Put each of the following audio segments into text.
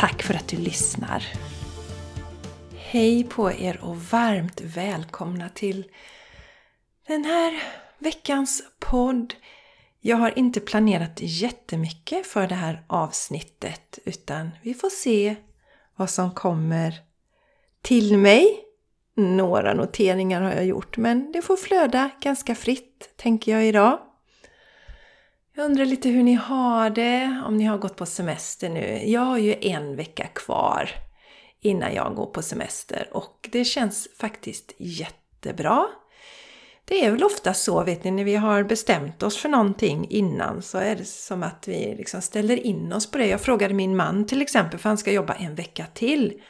Tack för att du lyssnar! Hej på er och varmt välkomna till den här veckans podd. Jag har inte planerat jättemycket för det här avsnittet utan vi får se vad som kommer till mig. Några noteringar har jag gjort men det får flöda ganska fritt tänker jag idag. Jag undrar lite hur ni har det, om ni har gått på semester nu. Jag har ju en vecka kvar innan jag går på semester och det känns faktiskt jättebra. Det är väl ofta så, vet ni, när vi har bestämt oss för någonting innan så är det som att vi liksom ställer in oss på det. Jag frågade min man till exempel, för han ska jobba en vecka till,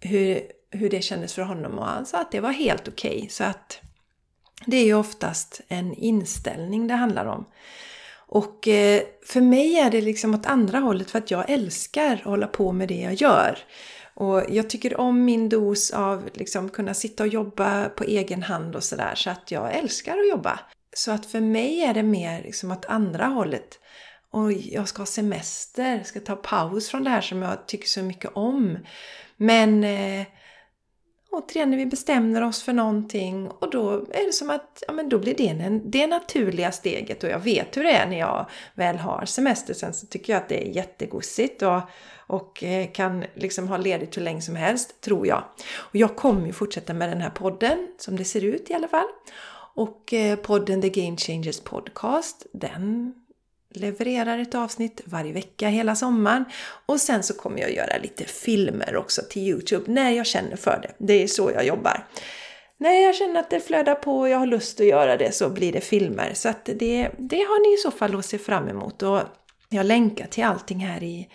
hur, hur det kändes för honom och han sa att det var helt okej. Okay. Så att det är ju oftast en inställning det handlar om. Och eh, för mig är det liksom åt andra hållet för att jag älskar att hålla på med det jag gör. Och jag tycker om min dos av liksom kunna sitta och jobba på egen hand och sådär. Så att jag älskar att jobba. Så att för mig är det mer liksom åt andra hållet. Och jag ska ha semester, ska ta paus från det här som jag tycker så mycket om. Men eh, återigen när vi bestämmer oss för någonting och då är det som att ja, men då blir det en, det naturliga steget och jag vet hur det är när jag väl har semester. Sen så tycker jag att det är jättegosigt och, och eh, kan liksom ha ledigt hur länge som helst, tror jag. Och jag kommer ju fortsätta med den här podden, som det ser ut i alla fall. Och eh, podden The Game Changers Podcast, den levererar ett avsnitt varje vecka hela sommaren. Och sen så kommer jag göra lite filmer också till Youtube när jag känner för det. Det är så jag jobbar. När jag känner att det flödar på och jag har lust att göra det så blir det filmer. Så att det, det har ni i så fall att se fram emot. Och jag länkar till allting här i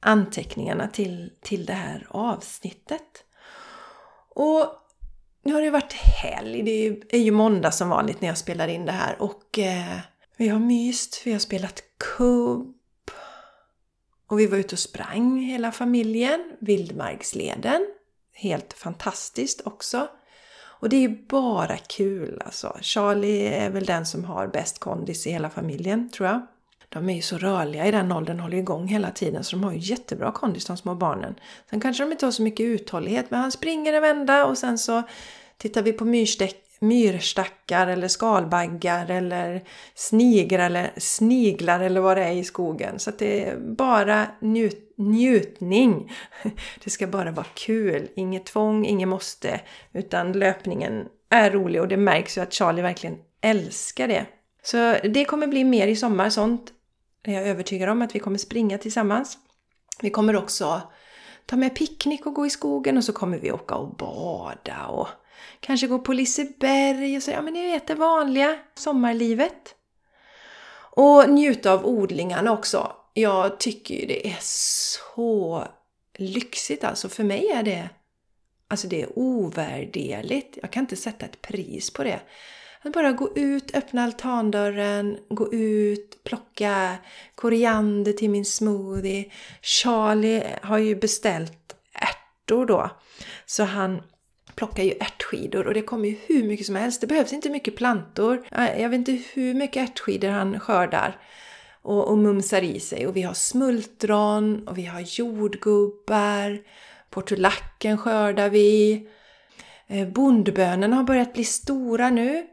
anteckningarna till, till det här avsnittet. Och nu har det varit helg, det är ju, är ju måndag som vanligt när jag spelar in det här och eh, vi har myst, vi har spelat Coop och vi var ute och sprang hela familjen, Vildmarksleden. Helt fantastiskt också. Och det är ju bara kul alltså. Charlie är väl den som har bäst kondis i hela familjen, tror jag. De är ju så rörliga i den åldern, håller igång hela tiden, så de har ju jättebra kondis de små barnen. Sen kanske de inte har så mycket uthållighet, men han springer en vända och sen så tittar vi på myrstäck myrstackar eller skalbaggar eller sniglar eller, sniglar eller vad det är i skogen. Så att det är bara njut, njutning. Det ska bara vara kul. Inget tvång, inget måste. Utan löpningen är rolig och det märks ju att Charlie verkligen älskar det. Så det kommer bli mer i sommar sånt. är jag övertygad om att vi kommer springa tillsammans. Vi kommer också ta med picknick och gå i skogen och så kommer vi åka och bada och Kanske gå på Liseberg och så, ja men ni vet det vanliga sommarlivet. Och njuta av odlingarna också. Jag tycker ju det är så lyxigt alltså. För mig är det, alltså det är ovärderligt. Jag kan inte sätta ett pris på det. Att bara gå ut, öppna altandörren, gå ut, plocka koriander till min smoothie. Charlie har ju beställt ärtor då. Så han plockar ju ärtskidor och det kommer ju hur mycket som helst. Det behövs inte mycket plantor. Jag vet inte hur mycket ärtskidor han skördar och, och mumsar i sig. Och vi har smultron och vi har jordgubbar. Portulacken skördar vi. Eh, Bondbönorna har börjat bli stora nu.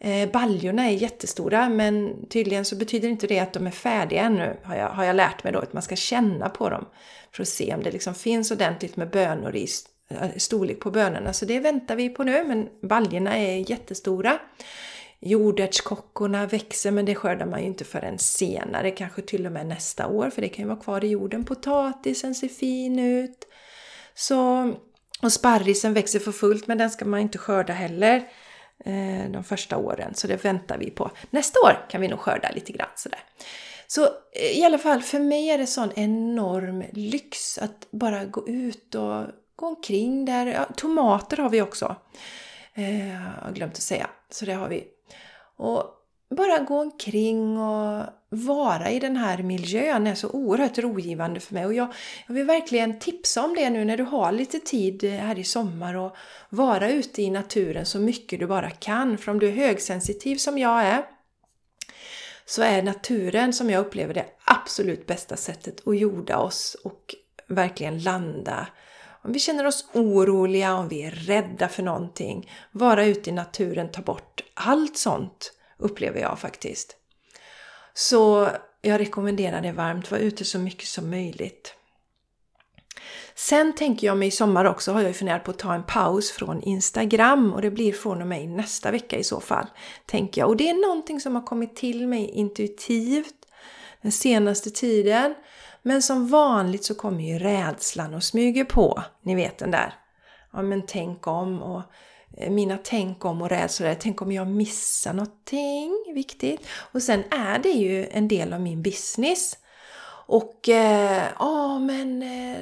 Eh, baljorna är jättestora men tydligen så betyder inte det att de är färdiga ännu har jag, har jag lärt mig då. Att man ska känna på dem för att se om det liksom finns ordentligt med bönor i Eh, storlek på bönorna. Så det väntar vi på nu, men baljorna är jättestora. Jordärtskockorna växer men det skördar man ju inte förrän senare, kanske till och med nästa år för det kan ju vara kvar i jorden. Potatisen ser fin ut. Så, och sparrisen växer för fullt men den ska man inte skörda heller eh, de första åren så det väntar vi på. Nästa år kan vi nog skörda lite grann sådär. Så eh, i alla fall för mig är det sån enorm lyx att bara gå ut och gå omkring där. Ja, tomater har vi också. Eh, jag har glömt att säga. Så det har vi. Och bara gå omkring och vara i den här miljön är så oerhört rogivande för mig. Och jag, jag vill verkligen tipsa om det nu när du har lite tid här i sommar och vara ute i naturen så mycket du bara kan. För om du är högsensitiv som jag är så är naturen som jag upplever det absolut bästa sättet att jorda oss och verkligen landa. Om vi känner oss oroliga, om vi är rädda för någonting, vara ute i naturen, ta bort allt sånt upplever jag faktiskt. Så jag rekommenderar det varmt, var ute så mycket som möjligt. Sen tänker jag mig i sommar också, har jag funderat på att ta en paus från Instagram och det blir från och med nästa vecka i så fall. Tänker jag. Och det är någonting som har kommit till mig intuitivt den senaste tiden. Men som vanligt så kommer ju rädslan och smyger på. Ni vet den där. Ja men tänk om och eh, mina tänk om och rädslor. Tänk om jag missar någonting viktigt. Och sen är det ju en del av min business. Och eh, ja, men eh,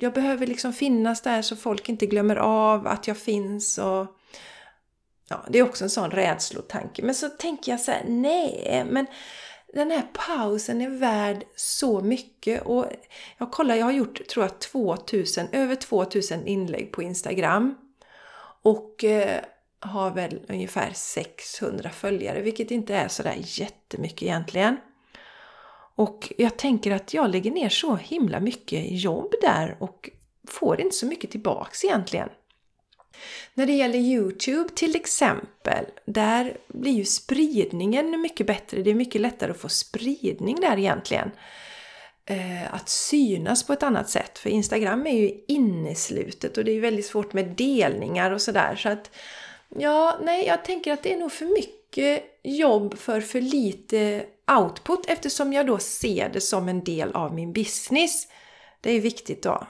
jag behöver liksom finnas där så folk inte glömmer av att jag finns. Och, ja, det är också en sån rädslotanke. Men så tänker jag så här, nej, men den här pausen är värd så mycket. Och jag kollar, jag har gjort, tror jag, 2000, över 2000 inlägg på Instagram. Och eh, har väl ungefär 600 följare, vilket inte är sådär jättemycket egentligen. Och jag tänker att jag lägger ner så himla mycket jobb där och får inte så mycket tillbaks egentligen. När det gäller Youtube till exempel, där blir ju spridningen mycket bättre. Det är mycket lättare att få spridning där egentligen. Eh, att synas på ett annat sätt. För Instagram är ju inneslutet och det är väldigt svårt med delningar och sådär. Så att, ja, nej, jag tänker att det är nog för mycket jobb för för lite output eftersom jag då ser det som en del av min business. Det är viktigt då.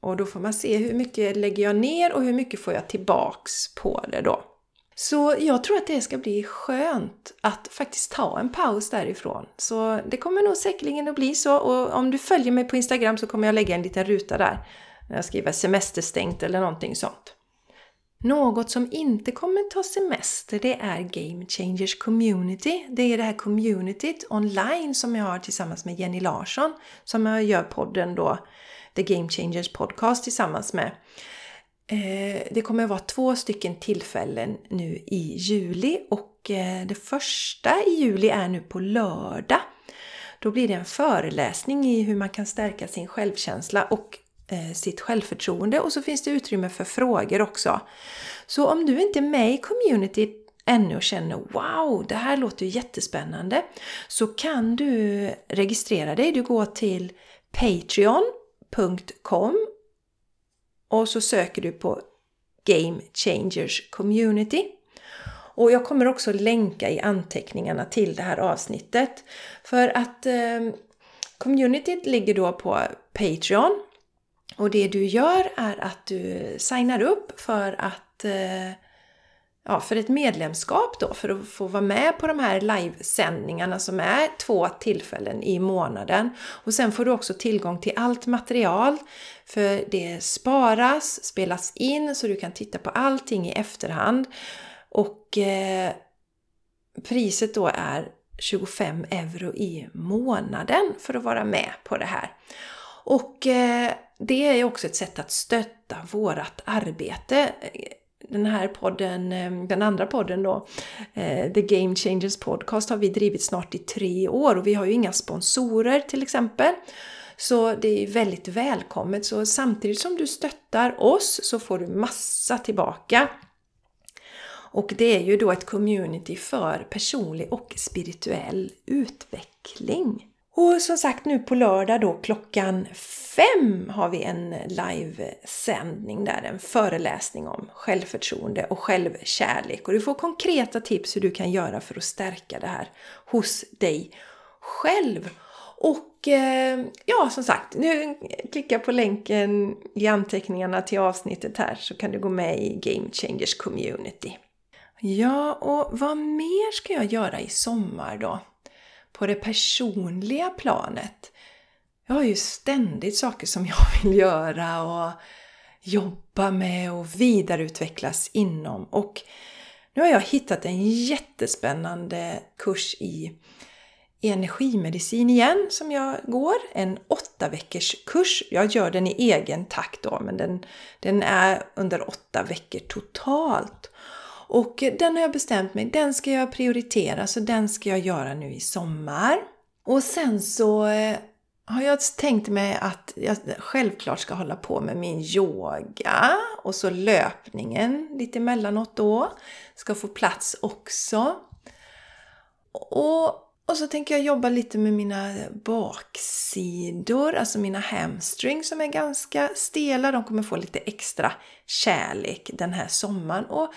Och då får man se hur mycket lägger jag ner och hur mycket får jag tillbaks på det då. Så jag tror att det ska bli skönt att faktiskt ta en paus därifrån. Så det kommer nog säkerligen att bli så och om du följer mig på Instagram så kommer jag lägga en liten ruta där. När jag skriver semesterstängt eller någonting sånt. Något som inte kommer ta semester det är Game Changers Community. Det är det här communityt online som jag har tillsammans med Jenny Larsson som jag gör podden då The Game Changers Podcast tillsammans med. Eh, det kommer att vara två stycken tillfällen nu i juli och eh, det första i juli är nu på lördag. Då blir det en föreläsning i hur man kan stärka sin självkänsla och eh, sitt självförtroende och så finns det utrymme för frågor också. Så om du inte är med i communityt ännu och känner Wow, det här låter ju jättespännande så kan du registrera dig. Du går till Patreon www.gamechangers.com och så söker du på Game Changers Community. Och jag kommer också länka i anteckningarna till det här avsnittet. För att eh, communityt ligger då på Patreon och det du gör är att du signar upp för att eh, ja, för ett medlemskap då, för att få vara med på de här livesändningarna som är två tillfällen i månaden. Och sen får du också tillgång till allt material, för det sparas, spelas in så du kan titta på allting i efterhand. Och eh, priset då är 25 euro i månaden för att vara med på det här. Och eh, det är också ett sätt att stötta vårat arbete. Den här podden, eh, den andra podden då, eh, The Game Changers Podcast har vi drivit snart i tre år och vi har ju inga sponsorer till exempel. Så det är väldigt välkommet. Så samtidigt som du stöttar oss så får du massa tillbaka. Och det är ju då ett community för personlig och spirituell utveckling. Och som sagt nu på lördag då klockan fem har vi en livesändning där, en föreläsning om självförtroende och självkärlek. Och du får konkreta tips hur du kan göra för att stärka det här hos dig själv. Och eh, ja, som sagt, nu klicka på länken i anteckningarna till avsnittet här så kan du gå med i Game Changers Community. Ja, och vad mer ska jag göra i sommar då? På det personliga planet. Jag har ju ständigt saker som jag vill göra och jobba med och vidareutvecklas inom. Och nu har jag hittat en jättespännande kurs i energimedicin igen som jag går. En åtta veckors kurs. Jag gör den i egen takt då, men den, den är under åtta veckor totalt. Och den har jag bestämt mig, den ska jag prioritera, så den ska jag göra nu i sommar. Och sen så eh, har jag tänkt mig att jag självklart ska hålla på med min yoga och så löpningen lite emellanåt då. Ska få plats också. Och, och så tänker jag jobba lite med mina baksidor, alltså mina hamstrings som är ganska stela. De kommer få lite extra kärlek den här sommaren. Och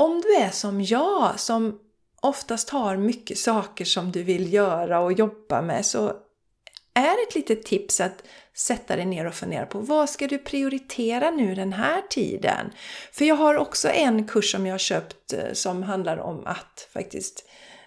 om du är som jag, som oftast har mycket saker som du vill göra och jobba med så är ett litet tips att sätta dig ner och fundera på vad ska du prioritera nu den här tiden? För jag har också en kurs som jag har köpt eh, som handlar om att faktiskt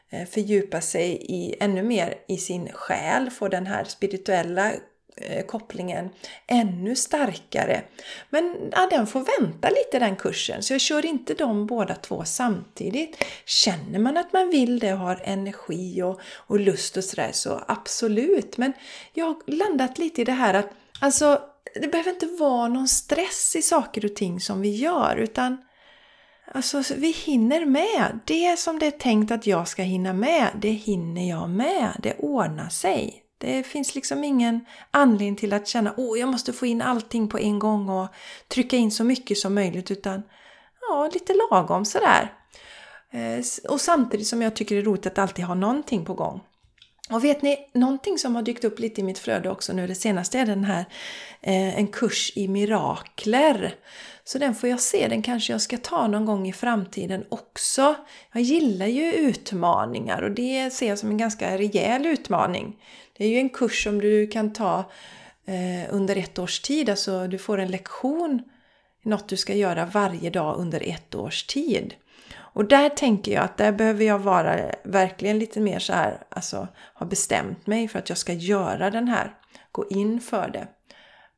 eh, fördjupa sig i ännu mer i sin själ, få den här spirituella Eh, kopplingen ännu starkare. Men ja, den får vänta lite den kursen, så jag kör inte de båda två samtidigt. Känner man att man vill det och har energi och, och lust och sådär så absolut. Men jag har landat lite i det här att alltså, det behöver inte vara någon stress i saker och ting som vi gör utan Alltså, vi hinner med. Det som det är tänkt att jag ska hinna med, det hinner jag med. Det ordnar sig. Det finns liksom ingen anledning till att känna åh, jag måste få in allting på en gång och trycka in så mycket som möjligt utan ja, lite lagom sådär. Eh, och samtidigt som jag tycker det är roligt att alltid ha någonting på gång. Och vet ni, någonting som har dykt upp lite i mitt flöde också nu det senaste är den här eh, en kurs i mirakler. Så den får jag se, den kanske jag ska ta någon gång i framtiden också. Jag gillar ju utmaningar och det ser jag som en ganska rejäl utmaning. Det är ju en kurs som du kan ta eh, under ett års tid, alltså du får en lektion något du ska göra varje dag under ett års tid. Och där tänker jag att där behöver jag vara verkligen lite mer så här, alltså ha bestämt mig för att jag ska göra den här, gå in för det.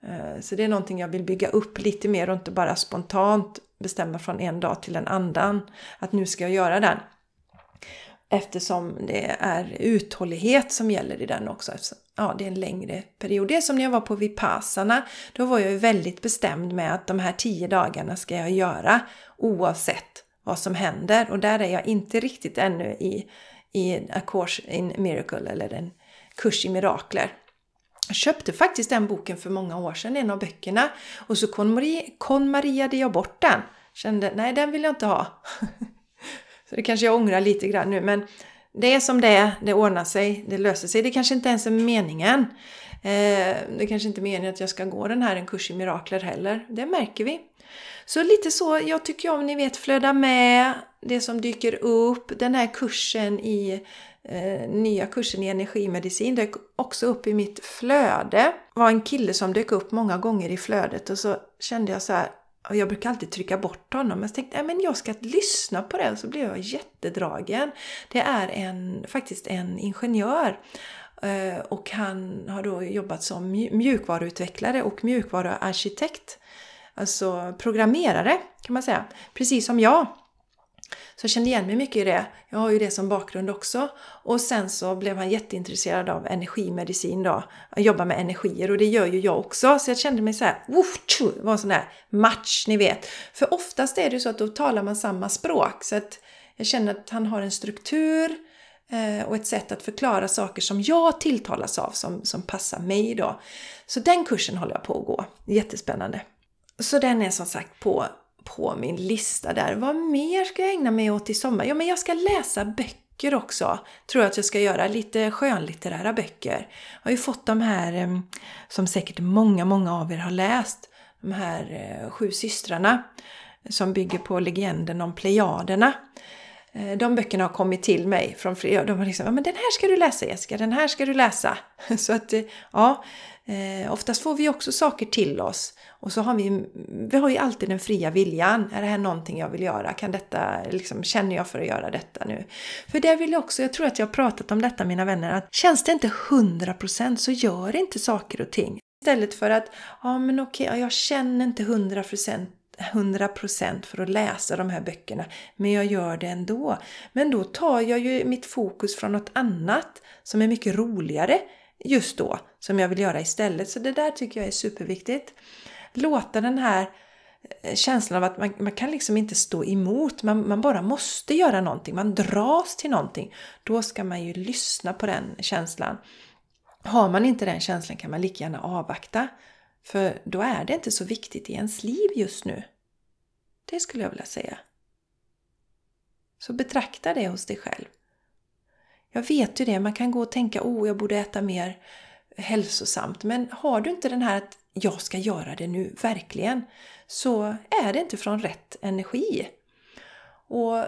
Eh, så det är någonting jag vill bygga upp lite mer och inte bara spontant bestämma från en dag till en annan att nu ska jag göra den. Eftersom det är uthållighet som gäller i den också. Ja, det är en längre period. Det är som när jag var på Vipassana. Då var jag ju väldigt bestämd med att de här tio dagarna ska jag göra oavsett vad som händer. Och där är jag inte riktigt ännu i, i A Course in Miracle eller en kurs i mirakler. Jag köpte faktiskt den boken för många år sedan, en av böckerna. Och så konmariade jag bort den. Kände, nej den vill jag inte ha. så det kanske jag ångrar lite grann nu, men det är som det är, det ordnar sig, det löser sig. Det kanske inte ens är meningen. Eh, det kanske inte är meningen att jag ska gå den här en kurs i mirakler heller. Det märker vi. Så lite så, jag tycker om, ni vet, flöda med det som dyker upp. Den här kursen i eh, nya kursen i energimedicin dök också upp i mitt flöde. Det var en kille som dök upp många gånger i flödet och så kände jag så här, och jag brukar alltid trycka bort honom. Men jag tänkte äh, att jag ska lyssna på den så blev jag jättedragen. Det är en, faktiskt en ingenjör. Eh, och han har då jobbat som mjukvaruutvecklare och mjukvaruarkitekt. Alltså programmerare kan man säga. Precis som jag. Så jag kände igen mig mycket i det. Jag har ju det som bakgrund också. Och sen så blev han jätteintresserad av energimedicin då. Att jobba med energier och det gör ju jag också. Så jag kände mig så här, det var en sån där match ni vet. För oftast är det ju så att då talar man samma språk. Så att jag känner att han har en struktur eh, och ett sätt att förklara saker som jag tilltalas av, som, som passar mig då. Så den kursen håller jag på att gå. Jättespännande. Så den är som sagt på på min lista där. Vad mer ska jag ägna mig åt i sommar? Ja, men jag ska läsa böcker också. Tror jag att jag ska göra. Lite skönlitterära böcker. Jag har ju fått de här, eh, som säkert många, många av er har läst. De här eh, sju systrarna. Som bygger på legenden om Plejaderna. Eh, de böckerna har kommit till mig från flera. De har liksom, ja men den här ska du läsa Jessica, den här ska du läsa. Så att, eh, ja, eh, oftast får vi också saker till oss. Och så har vi, vi har ju alltid den fria viljan. Är det här någonting jag vill göra? Kan detta, liksom, känner jag för att göra detta nu? För det vill jag också, jag tror att jag har pratat om detta mina vänner, att känns det inte 100% så gör inte saker och ting. Istället för att, ja men okej, jag känner inte 100% 100% för att läsa de här böckerna, men jag gör det ändå. Men då tar jag ju mitt fokus från något annat som är mycket roligare just då, som jag vill göra istället. Så det där tycker jag är superviktigt. Låta den här eh, känslan av att man, man kan liksom inte stå emot, man, man bara måste göra någonting, man dras till någonting. Då ska man ju lyssna på den känslan. Har man inte den känslan kan man lika gärna avvakta. För då är det inte så viktigt i ens liv just nu. Det skulle jag vilja säga. Så betrakta det hos dig själv. Jag vet ju det, man kan gå och tänka oh, jag borde äta mer hälsosamt. Men har du inte den här att jag ska göra det nu, verkligen, så är det inte från rätt energi. Och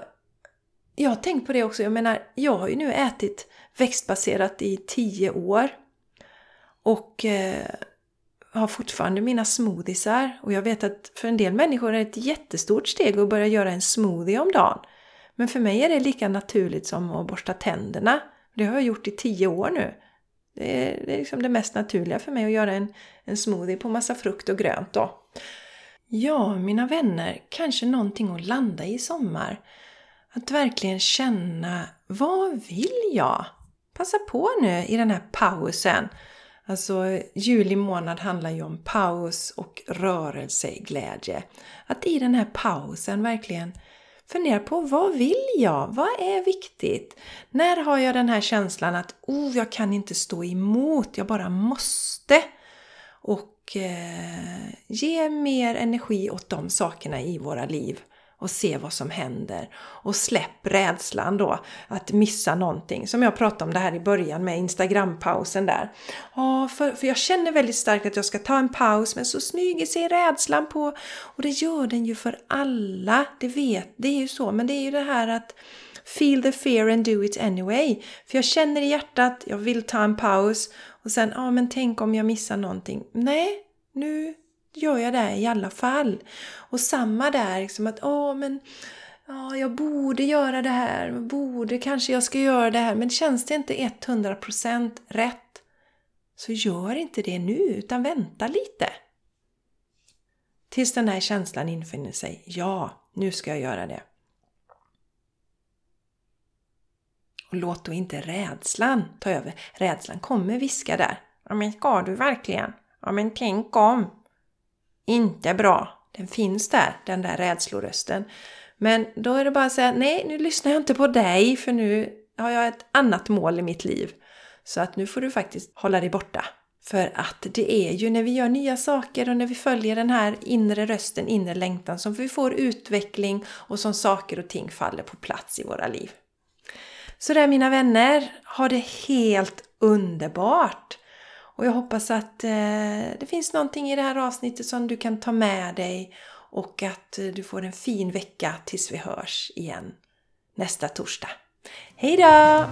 jag har tänkt på det också, jag menar, jag har ju nu ätit växtbaserat i tio år. Och eh, har fortfarande mina smoothiesar och jag vet att för en del människor är det ett jättestort steg att börja göra en smoothie om dagen. Men för mig är det lika naturligt som att borsta tänderna. Det har jag gjort i tio år nu. Det är, det är liksom det mest naturliga för mig att göra en, en smoothie på massa frukt och grönt då. Ja, mina vänner, kanske någonting att landa i sommar. Att verkligen känna, vad vill jag? Passa på nu i den här pausen Alltså juli månad handlar ju om paus och rörelseglädje. Att i den här pausen verkligen fundera på vad vill jag? Vad är viktigt? När har jag den här känslan att oh, jag kan inte stå emot, jag bara måste? Och eh, ge mer energi åt de sakerna i våra liv och se vad som händer. Och släpp rädslan då att missa någonting. Som jag pratade om det här i början med Instagram-pausen där. Ja, för, för jag känner väldigt starkt att jag ska ta en paus men så smyger sig rädslan på. Och det gör den ju för alla, det vet, det är ju så. Men det är ju det här att Feel the fear and do it anyway. För jag känner i hjärtat, jag vill ta en paus. Och sen, ja men tänk om jag missar någonting. Nej, nu gör jag det i alla fall. Och samma där, liksom att åh men ja, jag borde göra det här, borde kanske jag ska göra det här, men känns det inte 100% rätt så gör inte det nu, utan vänta lite. Tills den här känslan infinner sig. Ja, nu ska jag göra det. Och låt då inte rädslan ta över. Rädslan kommer viska där. Ja, men ska du verkligen? Ja, men tänk om inte bra. Den finns där, den där rädslorösten. Men då är det bara att säga nej, nu lyssnar jag inte på dig för nu har jag ett annat mål i mitt liv. Så att nu får du faktiskt hålla dig borta. För att det är ju när vi gör nya saker och när vi följer den här inre rösten, inre längtan som vi får utveckling och som saker och ting faller på plats i våra liv. Så där mina vänner, ha det helt underbart! Och jag hoppas att eh, det finns någonting i det här avsnittet som du kan ta med dig och att eh, du får en fin vecka tills vi hörs igen nästa torsdag. Hejdå!